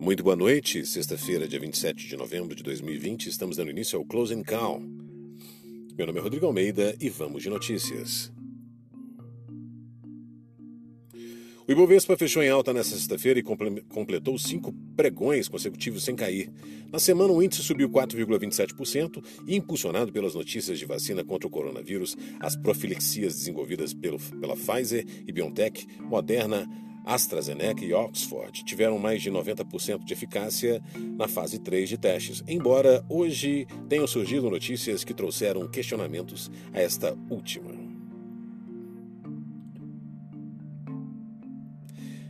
Muito boa noite, sexta-feira, dia 27 de novembro de 2020, estamos dando início ao Closing Call. Meu nome é Rodrigo Almeida e vamos de notícias. O Ibovespa fechou em alta nesta sexta-feira e completou cinco pregões consecutivos sem cair. Na semana, o índice subiu 4,27% e, impulsionado pelas notícias de vacina contra o coronavírus, as profilexias desenvolvidas pelo, pela Pfizer e BioNTech, Moderna, AstraZeneca e Oxford tiveram mais de 90% de eficácia na fase 3 de testes, embora hoje tenham surgido notícias que trouxeram questionamentos a esta última.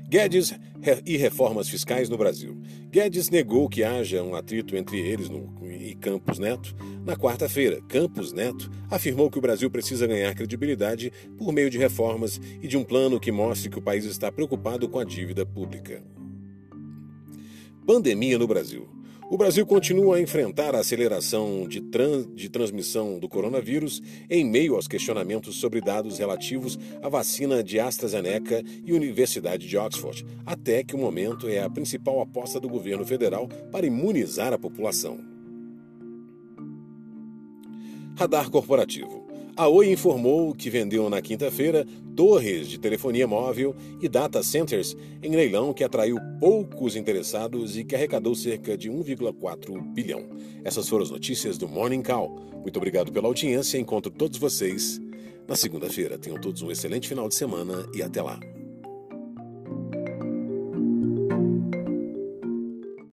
Guedes e reformas fiscais no Brasil. Guedes negou que haja um atrito entre eles no, e Campos Neto. Na quarta-feira, Campos Neto afirmou que o Brasil precisa ganhar credibilidade por meio de reformas e de um plano que mostre que o país está preocupado com a dívida pública. Pandemia no Brasil. O Brasil continua a enfrentar a aceleração de, trans, de transmissão do coronavírus em meio aos questionamentos sobre dados relativos à vacina de AstraZeneca e Universidade de Oxford, até que o momento é a principal aposta do governo federal para imunizar a população. Radar corporativo. A Oi informou que vendeu na quinta-feira torres de telefonia móvel e data centers em leilão que atraiu poucos interessados e que arrecadou cerca de 1,4 bilhão. Essas foram as notícias do Morning Call. Muito obrigado pela audiência. Encontro todos vocês na segunda-feira. Tenham todos um excelente final de semana e até lá.